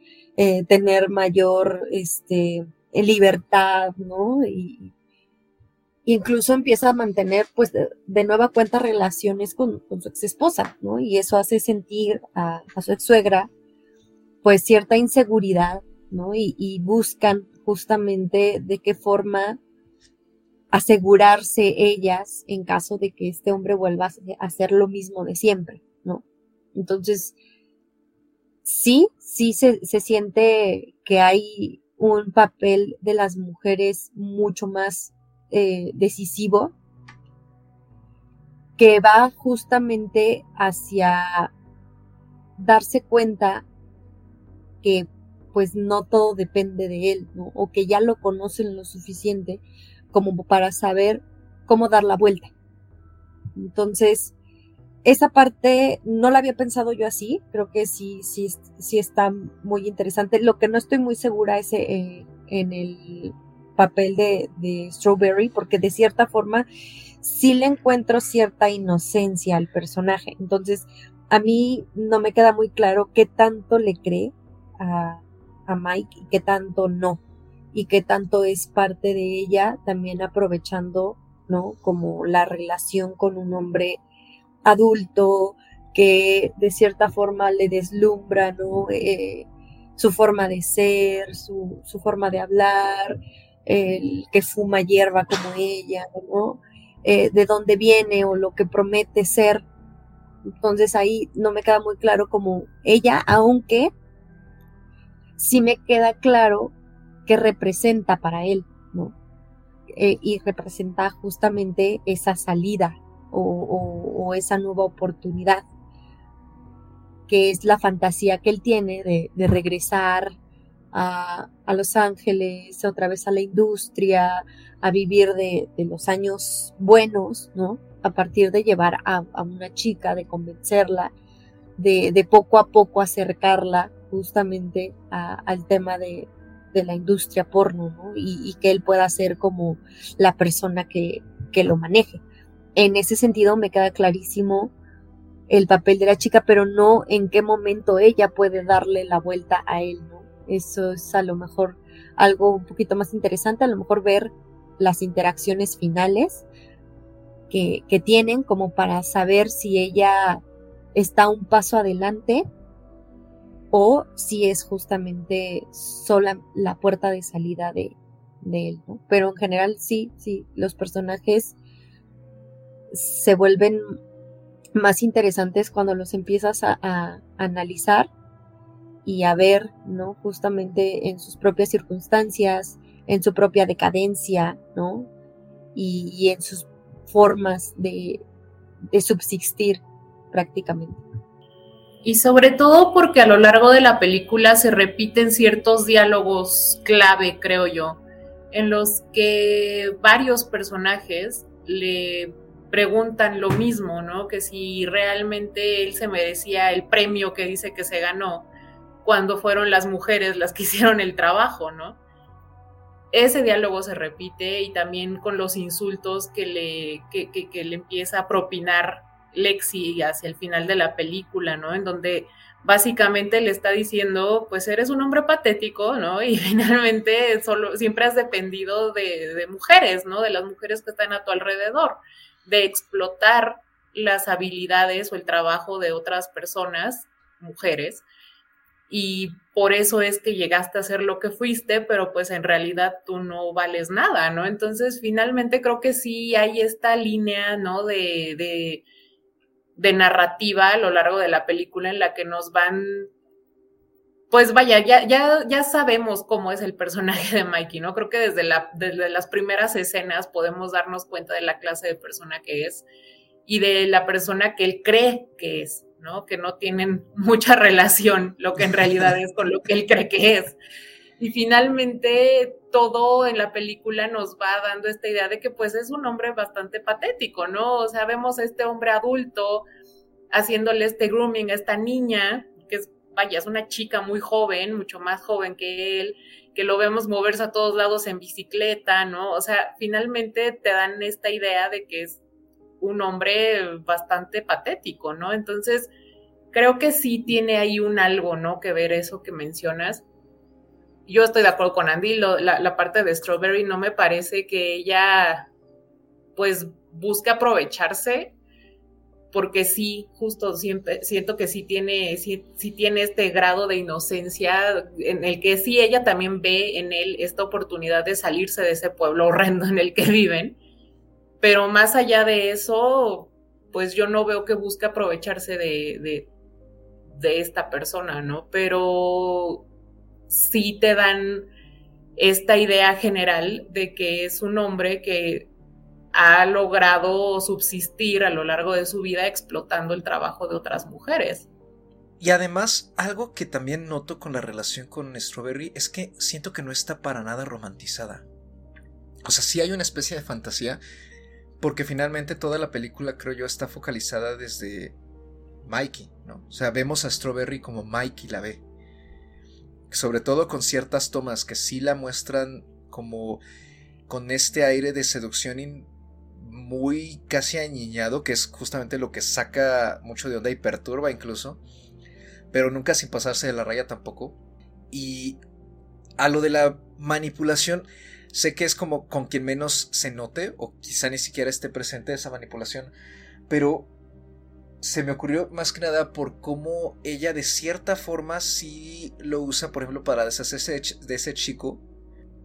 eh, tener mayor este, libertad, ¿no? Y incluso empieza a mantener, pues, de, nueva cuenta relaciones con, su ex esposa, ¿no? Y eso hace sentir a, su ex suegra, pues, cierta inseguridad, ¿no? Y, y buscan justamente de qué forma asegurarse ellas en caso de que este hombre vuelva a hacer lo mismo de siempre, ¿no? Entonces, sí, sí se, siente que hay un papel de las mujeres mucho más eh, decisivo que va justamente hacia darse cuenta que pues no todo depende de él, ¿no? O que ya lo conocen lo suficiente como para saber cómo dar la vuelta. Entonces, esa parte no la había pensado yo así, creo que sí, sí, sí está muy interesante. Lo que no estoy muy segura es eh, en el papel de, de Strawberry, porque de cierta forma sí le encuentro cierta inocencia al personaje. Entonces, a mí no me queda muy claro qué tanto le cree a, a Mike y qué tanto no. Y qué tanto es parte de ella también aprovechando, ¿no? Como la relación con un hombre adulto que de cierta forma le deslumbra, ¿no? Eh, su forma de ser, su, su, forma de hablar, el que fuma hierba como ella, ¿no? Eh, de dónde viene o lo que promete ser. Entonces ahí no me queda muy claro como ella, aunque sí me queda claro que representa para él, ¿no? Eh, y representa justamente esa salida o, esa nueva oportunidad, que es la fantasía que él tiene de, regresar a, Los Ángeles, otra vez a la industria, a vivir de, los años buenos, ¿no? A partir de llevar a, una chica, de convencerla, de, poco a poco acercarla justamente al tema de, la industria porno, ¿no? Y, que él pueda ser como la persona que lo maneje. En ese sentido me queda clarísimo el papel de la chica, pero no en qué momento ella puede darle la vuelta a él, ¿no? Eso es a lo mejor algo un poquito más interesante, a lo mejor ver las interacciones finales que, que tienen como para saber si ella está un paso adelante o si es justamente sola la puerta de salida de, él, ¿no? Pero en general sí, sí, los personajes se vuelven más interesantes cuando los empiezas a, analizar y a ver, ¿no? Justamente en sus propias circunstancias, en su propia decadencia, ¿no? Y, en sus formas de, subsistir prácticamente. Y sobre todo porque a lo largo de la película se repiten ciertos diálogos clave, creo yo, en los que varios personajes le preguntan lo mismo, ¿no? Que si realmente él se merecía el premio que dice que se ganó cuando fueron las mujeres las que hicieron el trabajo, ¿no? Ese diálogo se repite y también con los insultos que le, que, le empieza a propinar Lexi hacia el final de la película, ¿no? En donde básicamente le está diciendo, pues eres un hombre patético, ¿no? Y finalmente solo, siempre has dependido de, de mujeres, ¿no? De las mujeres que están a tu alrededor de explotar las habilidades o el trabajo de otras personas, mujeres, y por eso es que llegaste a ser lo que fuiste, pero pues en realidad tú no vales nada, ¿no? Entonces, finalmente creo que sí hay esta línea, ¿no? De, de, de narrativa a lo largo de la película en la que nos van pues vaya, ya, ya, ya sabemos cómo es el personaje de Mikey, ¿no? Creo que desde, la, desde las primeras escenas podemos darnos cuenta de la clase de persona que es y de la persona que él cree que es, ¿no? Que no tienen mucha relación lo que en realidad es con lo que él cree que es. Y finalmente todo en la película nos va dando esta idea de que pues es un hombre bastante patético, ¿no? O sea, vemos a este hombre adulto haciéndole este grooming a esta niña, vaya, es una chica muy joven, mucho más joven que él, que lo vemos moverse a todos lados en bicicleta, ¿no? O sea, finalmente te dan esta idea de que es un hombre bastante patético, ¿no? Entonces, creo que sí tiene ahí un algo, ¿no? Que ver eso que mencionas. Yo estoy de acuerdo con Andy, la, la parte de Strawberry no me parece que ella, pues, busque aprovecharse porque sí, justo siempre siento que sí tiene, sí, tiene este grado de inocencia en el que sí ella también ve en él esta oportunidad de salirse de ese pueblo horrendo en el que viven. Pero más allá de eso, pues yo no veo que busque aprovecharse de, de, esta persona, ¿no? Pero sí te dan esta idea general de que es un hombre que ha logrado subsistir a lo largo de su vida explotando el trabajo de otras mujeres. Y además, algo que también noto con la relación con Strawberry es que siento que no está para nada romantizada. O sea, sí hay una especie de fantasía, porque finalmente toda la película, creo yo, está focalizada desde Mikey, ¿no? O sea, vemos a Strawberry como Mikey la ve. Sobre todo con ciertas tomas que sí la muestran como con este aire de seducción muy casi añiñado, que es justamente lo que saca mucho de onda y perturba incluso, pero nunca sin pasarse de la raya tampoco. Y a lo de la manipulación, sé que es como con quien menos se note, o quizá ni siquiera esté presente esa manipulación, pero se me ocurrió más que nada por cómo ella de cierta forma sí lo usa, por ejemplo, para deshacerse de ese chico.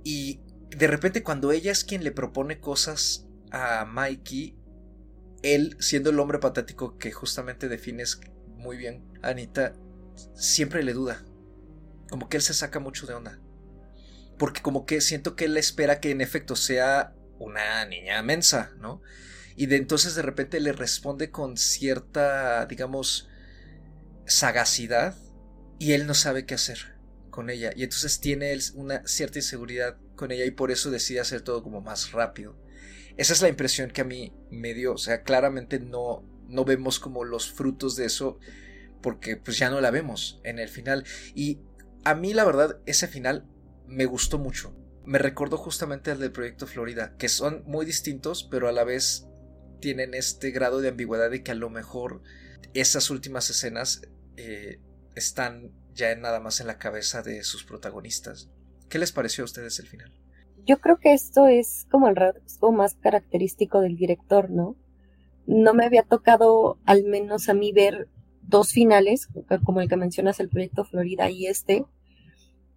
Y de repente cuando ella es quien le propone cosas a Mikey, él, siendo el hombre patético que justamente defines muy bien, Anita, siempre le duda. Como que él se saca mucho de onda. Porque como que siento que él espera que en efecto sea una niña mensa, ¿no? Y de entonces de repente le responde con cierta, digamos, sagacidad y él no sabe qué hacer con ella. Y entonces tiene una cierta inseguridad con ella y por eso decide hacer todo como más rápido. Esa es la impresión que a mí me dio. O sea, claramente no, no vemos como los frutos de eso porque pues ya no la vemos en el final. Y a mí la verdad ese final me gustó mucho. Me recordó justamente al del proyecto Florida, que son muy distintos, pero a la vez tienen este grado de ambigüedad de que a lo mejor esas últimas escenas eh, están ya nada más en la cabeza de sus protagonistas. ¿Qué les pareció a ustedes el final? Yo creo que esto es como el rasgo más característico del director, ¿no? No me había tocado, al menos a mí, ver dos finales, como el que mencionas, el proyecto Florida y este,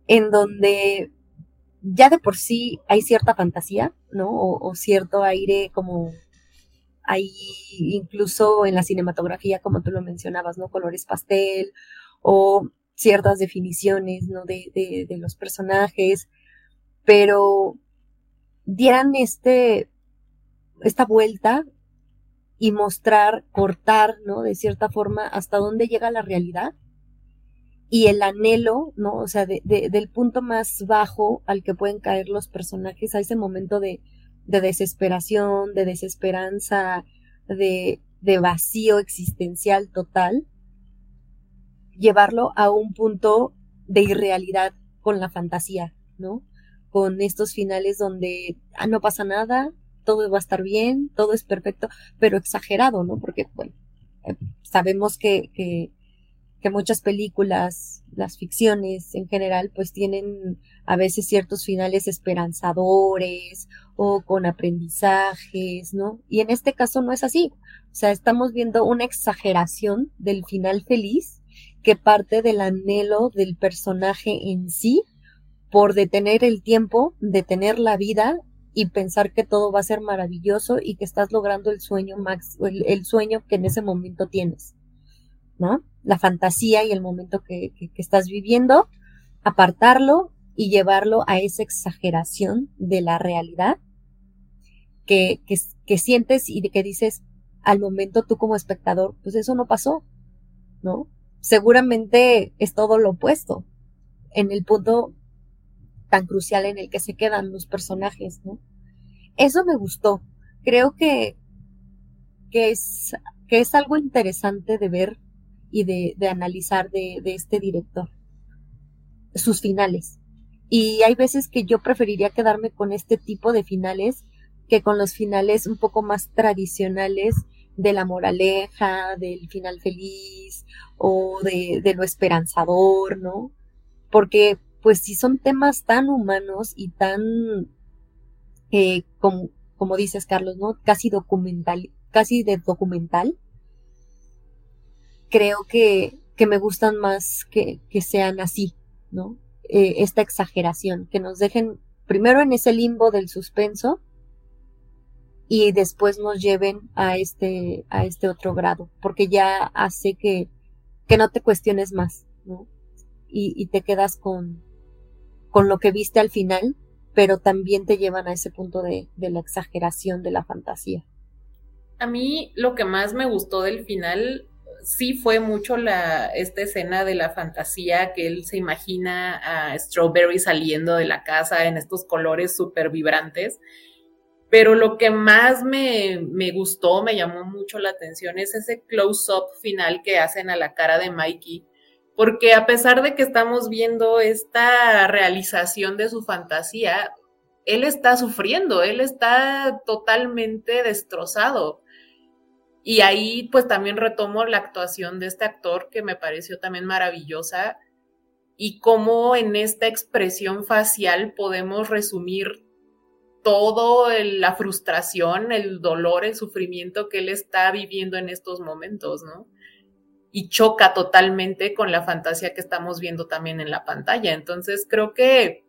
en donde ya de por sí hay cierta fantasía, ¿no? o cierto aire como hay incluso en la cinematografía, como tú lo mencionabas, ¿no? Colores pastel o ciertas definiciones, ¿no? De, de, los personajes, pero dieran este, esta vuelta y mostrar, cortar, ¿no? De cierta forma, hasta dónde llega la realidad y el anhelo, ¿no? O sea, de, del punto más bajo al que pueden caer los personajes a ese momento de, de desesperación, de desesperanza, de, de vacío existencial total, llevarlo a un punto de irrealidad con la fantasía, ¿no? Con estos finales donde ah, no pasa nada, todo va a estar bien, todo es perfecto, pero exagerado, ¿no? Porque, bueno, eh, sabemos que, que que muchas películas, las ficciones en general, pues tienen a veces ciertos finales esperanzadores o con aprendizajes, ¿no? Y en este caso no es así. O sea, estamos viendo una exageración del final feliz que parte del anhelo del personaje en sí por detener el tiempo, detener la vida y pensar que todo va a ser maravilloso y que estás logrando el sueño max, el sueño que en ese momento tienes. ¿no? La fantasía y el momento que, estás viviendo, apartarlo y llevarlo a esa exageración de la realidad que, que, sientes y de que dices al momento tú como espectador, pues eso no pasó, ¿no? Seguramente es todo lo opuesto en el punto tan crucial en el que se quedan los personajes, ¿no? Eso me gustó. Creo que, que, es, que es algo interesante de ver y de, analizar de, este director, sus finales. Y hay veces que yo preferiría quedarme con este tipo de finales que con los finales un poco más tradicionales de la moraleja, del final feliz o de, lo esperanzador, ¿no? Porque pues si son temas tan humanos y tan, eh, como, como dices Carlos, ¿no? Casi documental, casi de documental, creo que, que me gustan más que, que sean así, ¿no? Eh, esta exageración, que nos dejen primero en ese limbo del suspenso y después nos lleven a este, a este otro grado, porque ya hace que, que no te cuestiones más, ¿no? Y, y te quedas con, con lo que viste al final, pero también te llevan a ese punto de, la exageración, de la fantasía. A mí lo que más me gustó del final sí fue mucho esta escena de la fantasía que él se imagina a Strawberry saliendo de la casa en estos colores súper vibrantes. Pero lo que más me, me, gustó, me llamó mucho la atención, es ese close-up final que hacen a la cara de Mikey. Porque a pesar de que estamos viendo esta realización de su fantasía, él está sufriendo, él está totalmente destrozado. Y ahí pues también retomo la actuación de este actor que me pareció también maravillosa y cómo en esta expresión facial podemos resumir todo la frustración, el dolor, el sufrimiento que él está viviendo en estos momentos, ¿no? Y choca totalmente con la fantasía que estamos viendo también en la pantalla. Entonces creo que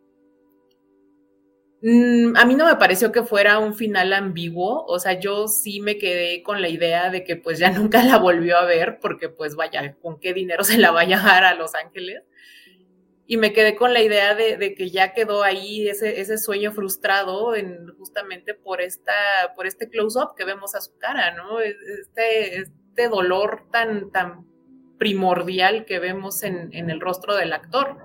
Mm, a mí no me pareció que fuera un final ambiguo, o sea, yo sí me quedé con la idea de que pues ya nunca la volvió a ver, porque pues vaya, ¿con qué dinero se la va a llevar a Los Ángeles? Y me quedé con la idea de, que ya quedó ahí ese, ese sueño frustrado en, justamente por, esta, por este close-up que vemos a su cara, ¿no? Este, este dolor tan, tan primordial que vemos en, el rostro del actor.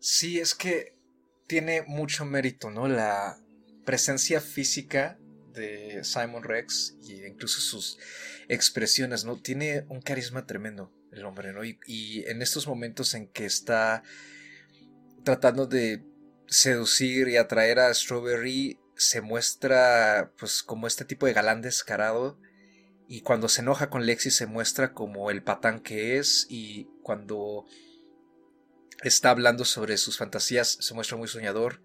Sí, es que tiene mucho mérito, ¿no? La presencia física de Simon Rex e incluso sus expresiones, ¿no? Tiene un carisma tremendo el hombre, ¿no? Y, en estos momentos en que está tratando de seducir y atraer a Strawberry, se muestra pues como este tipo de galán descarado y cuando se enoja con Lexi se muestra como el patán que es y cuando está hablando sobre sus fantasías, se muestra muy soñador.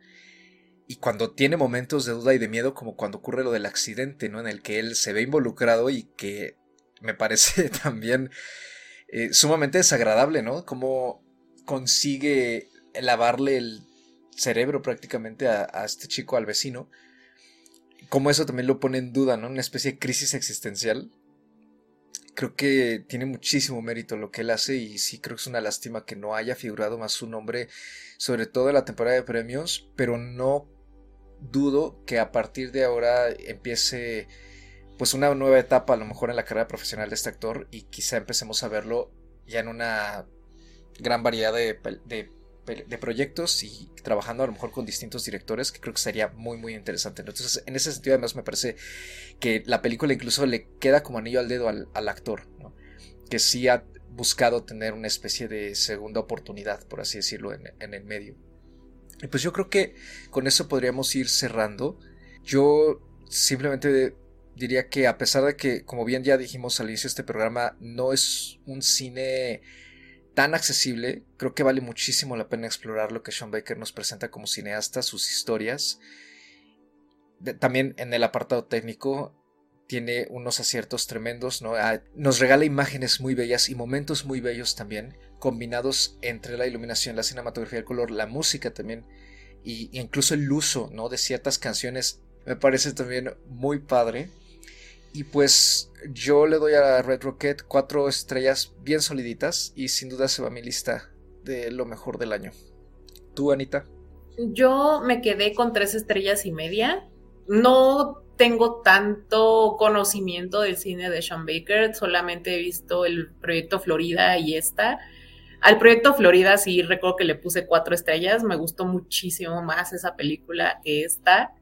Y cuando tiene momentos de duda y de miedo, como cuando ocurre lo del accidente, ¿no? En el que él se ve involucrado y que me parece también eh, sumamente desagradable, ¿no? Como consigue lavarle el cerebro prácticamente a, este chico, al vecino. Como eso también lo pone en duda, ¿no? Una especie de crisis existencial creo que tiene muchísimo mérito lo que él hace y sí creo que es una lástima que no haya figurado más su nombre, sobre todo en la temporada de premios, pero no dudo que a partir de ahora empiece pues una nueva etapa a lo mejor en la carrera profesional de este actor y quizá empecemos a verlo ya en una gran variedad de, de de proyectos y trabajando a lo mejor con distintos directores, que creo que sería muy, muy interesante. Entonces, en ese sentido, además, me parece que la película incluso le queda como anillo al dedo al, actor, que sí ha buscado tener una especie de segunda oportunidad, por así decirlo, en, en el medio. Y pues yo creo que con eso podríamos ir cerrando. Yo simplemente diría que a pesar de que, como bien ya dijimos al inicio de este programa, no es un cine tan accesible, creo que vale muchísimo la pena explorar lo que Sean Baker nos presenta como cineasta, sus historias. también en el apartado técnico tiene unos aciertos tremendos, ¿no? Ah, nos regala imágenes muy bellas y momentos muy bellos también, combinados entre la iluminación, la cinematografía, el color, la música también, y, incluso el uso, ¿no? De ciertas canciones, me parece también muy padre. Y pues yo le doy a Red Rocket cuatro estrellas bien soliditas y sin duda se va a mi lista de lo mejor del año. ¿Tú, Anita? Yo me quedé con tres estrellas y media. No tengo tanto conocimiento del cine de Sean Baker, solamente he visto el proyecto Florida y esta. Al proyecto Florida sí recuerdo que le puse cuatro estrellas, me gustó muchísimo más esa película que esta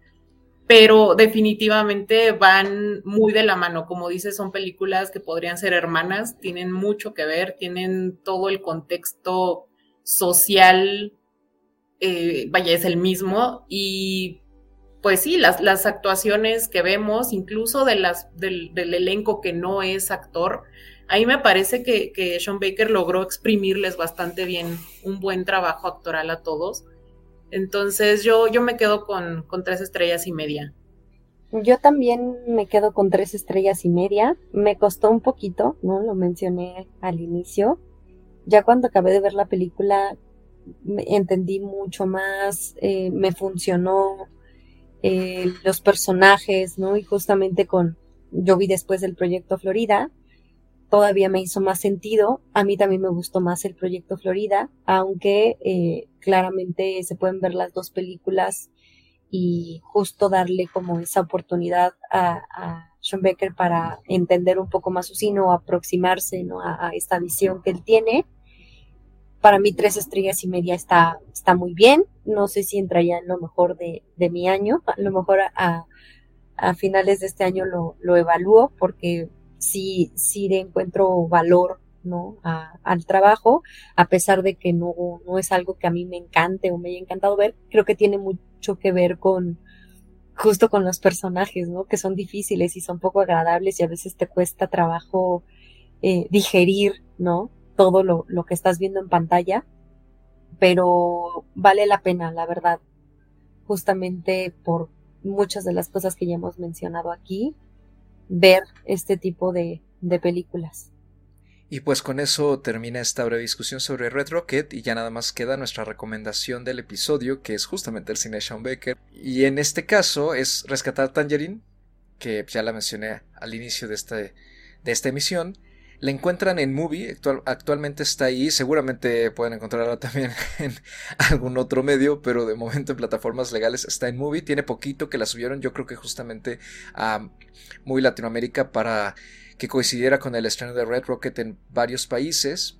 pero definitivamente van muy de la mano. Como dices, son películas que podrían ser hermanas, tienen mucho que ver, tienen todo el contexto social, eh, vaya, es el mismo. Y pues sí, las, las actuaciones que vemos, incluso de las, del, elenco que no es actor, ahí me parece que, que Sean Baker logró exprimirles bastante bien un buen trabajo actoral a todos entonces yo, yo me quedo con, tres estrellas y media. Yo también me quedo con tres estrellas y media. Me costó un poquito, ¿no? Lo mencioné al inicio. Ya cuando acabé de ver la película, entendí mucho más, eh, me funcionó eh, los personajes, ¿no? Y justamente con, yo vi después del proyecto Florida, todavía me hizo más sentido. A mí también me gustó más el proyecto Florida, aunque eh, claramente se pueden ver las dos películas y justo darle como esa oportunidad a, a Sean Becker para entender un poco más su cine o aproximarse ¿no? a, esta visión que él tiene. Para mí tres estrellas y media está, está muy bien. No sé si entra ya en lo mejor de, de mi año. A lo mejor a, a finales de este año lo, lo evalúo porque sí, sí le encuentro valor ¿no? al trabajo, a pesar de que no, no es algo que a mí me encante o me haya encantado ver, creo que tiene mucho que ver con justo con los personajes, ¿no? Que son difíciles y son poco agradables y a veces te cuesta trabajo eh, digerir, ¿no? Todo lo, lo que estás viendo en pantalla, pero vale la pena, la verdad, justamente por muchas de las cosas que ya hemos mencionado aquí, ver este tipo de, de películas. Y pues con eso termina esta breve discusión sobre Red Rocket y ya nada más queda nuestra recomendación del episodio que es justamente el cine Sean Baker. Y en este caso es Rescatar Tangerine, que ya la mencioné al inicio de, este, de esta emisión. La encuentran en Movie, actualmente está ahí, seguramente pueden encontrarla también en algún otro medio, pero de momento en plataformas legales está en Movie, tiene poquito que la subieron, yo creo que justamente a Movie Latinoamérica para que coincidiera con el estreno de Red Rocket en varios países.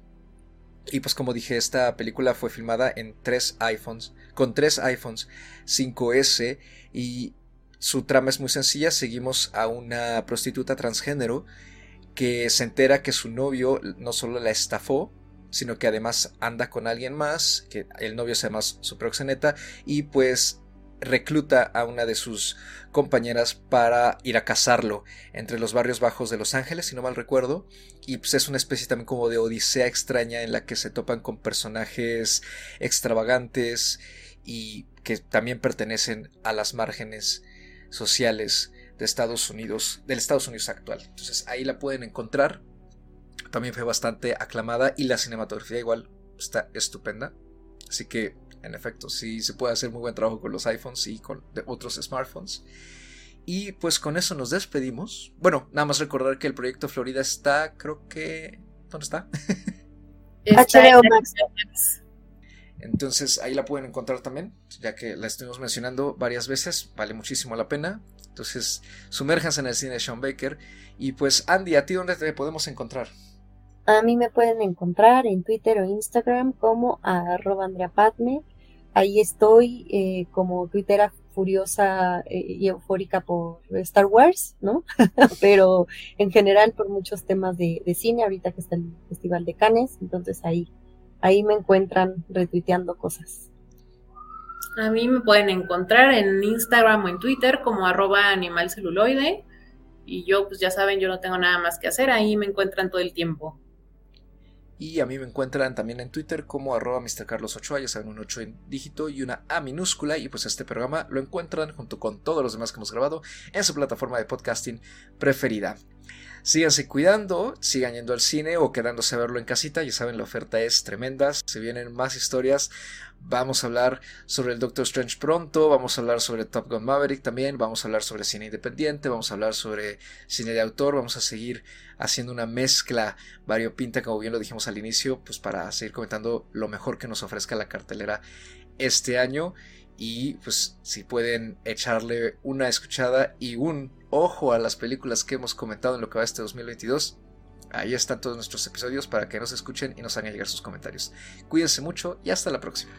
Y pues como dije, esta película fue filmada en tres iPhones, con tres iPhones 5S y su trama es muy sencilla, seguimos a una prostituta transgénero que se entera que su novio no solo la estafó, sino que además anda con alguien más, que el novio se llama su proxeneta, y pues recluta a una de sus compañeras para ir a cazarlo entre los barrios bajos de Los Ángeles, si no mal recuerdo, y pues es una especie también como de odisea extraña en la que se topan con personajes extravagantes y que también pertenecen a las márgenes sociales de Estados Unidos, del Estados Unidos actual. Entonces ahí la pueden encontrar. También fue bastante aclamada y la cinematografía igual está estupenda. Así que, en efecto, sí se puede hacer muy buen trabajo con los iPhones y con otros smartphones. Y pues con eso nos despedimos. Bueno, nada más recordar que el proyecto Florida está, creo que... ¿Dónde está? HBO Max. Entonces ahí la pueden encontrar también, ya que la estuvimos mencionando varias veces, vale muchísimo la pena. Entonces, sumérjanse en el cine de Sean Baker. Y pues, Andy, ¿a ti dónde te podemos encontrar? A mí me pueden encontrar en Twitter o Instagram como arroba Andrea Padme. Ahí estoy eh, como Twittera furiosa eh, y eufórica por Star Wars, ¿no? Pero en general por muchos temas de, de, cine, ahorita que está el Festival de Cannes, entonces ahí, ahí me encuentran retuiteando cosas. A mí me pueden encontrar en Instagram o en Twitter como arroba animalceluloide. Y yo, pues ya saben, yo no tengo nada más que hacer, ahí me encuentran todo el tiempo. Y a mí me encuentran también en Twitter como arroba Mr. Carlos Ochoa, ya saben, un 8 en dígito y una A minúscula. Y pues este programa lo encuentran junto con todos los demás que hemos grabado en su plataforma de podcasting preferida. Síganse cuidando, sigan yendo al cine o quedándose a verlo en casita. Ya saben, la oferta es tremenda. Se vienen más historias. Vamos a hablar sobre el Doctor Strange pronto. Vamos a hablar sobre Top Gun Maverick también. Vamos a hablar sobre cine independiente. Vamos a hablar sobre cine de autor. Vamos a seguir haciendo una mezcla variopinta, como bien lo dijimos al inicio, pues para seguir comentando lo mejor que nos ofrezca la cartelera este año y pues si pueden echarle una escuchada y un ojo a las películas que hemos comentado en lo que va este 2022. Ahí están todos nuestros episodios para que nos escuchen y nos hagan llegar sus comentarios. Cuídense mucho y hasta la próxima.